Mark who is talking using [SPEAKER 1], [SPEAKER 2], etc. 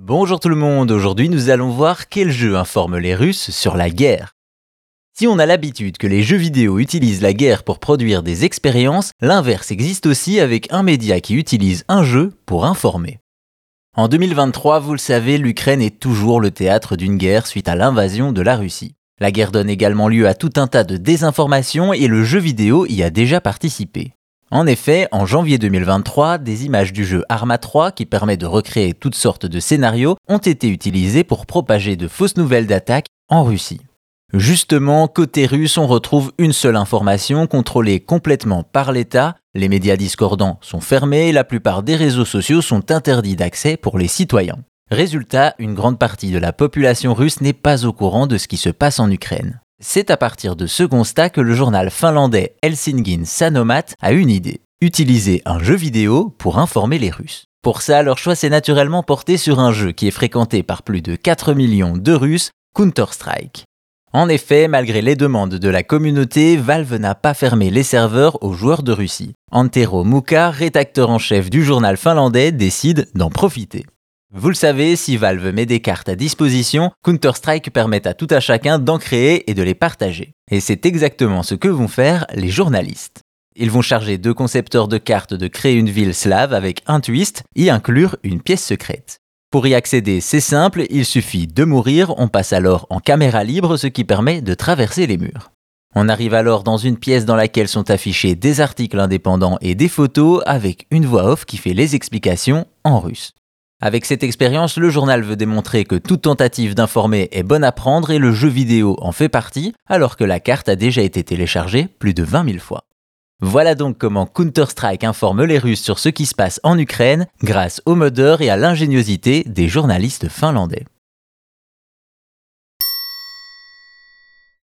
[SPEAKER 1] Bonjour tout le monde, aujourd'hui nous allons voir quel jeu informe les Russes sur la guerre. Si on a l'habitude que les jeux vidéo utilisent la guerre pour produire des expériences, l'inverse existe aussi avec un média qui utilise un jeu pour informer. En 2023, vous le savez, l'Ukraine est toujours le théâtre d'une guerre suite à l'invasion de la Russie. La guerre donne également lieu à tout un tas de désinformations et le jeu vidéo y a déjà participé. En effet, en janvier 2023, des images du jeu Arma 3, qui permet de recréer toutes sortes de scénarios, ont été utilisées pour propager de fausses nouvelles d'attaque en Russie. Justement, côté russe, on retrouve une seule information contrôlée complètement par l'État. Les médias discordants sont fermés et la plupart des réseaux sociaux sont interdits d'accès pour les citoyens. Résultat, une grande partie de la population russe n'est pas au courant de ce qui se passe en Ukraine. C'est à partir de ce constat que le journal finlandais Helsingin Sanomat a une idée. Utiliser un jeu vidéo pour informer les Russes. Pour ça, leur choix s'est naturellement porté sur un jeu qui est fréquenté par plus de 4 millions de Russes, Counter-Strike. En effet, malgré les demandes de la communauté, Valve n'a pas fermé les serveurs aux joueurs de Russie. Antero Muka, rédacteur en chef du journal finlandais, décide d'en profiter. Vous le savez, si Valve met des cartes à disposition, Counter-Strike permet à tout à chacun d'en créer et de les partager. Et c'est exactement ce que vont faire les journalistes. Ils vont charger deux concepteurs de cartes de créer une ville slave avec un twist, y inclure une pièce secrète. Pour y accéder, c'est simple, il suffit de mourir, on passe alors en caméra libre, ce qui permet de traverser les murs. On arrive alors dans une pièce dans laquelle sont affichés des articles indépendants et des photos avec une voix off qui fait les explications en russe. Avec cette expérience, le journal veut démontrer que toute tentative d'informer est bonne à prendre et le jeu vidéo en fait partie, alors que la carte a déjà été téléchargée plus de 20 000 fois. Voilà donc comment Counter-Strike informe les Russes sur ce qui se passe en Ukraine grâce au modeur et à l'ingéniosité des journalistes finlandais.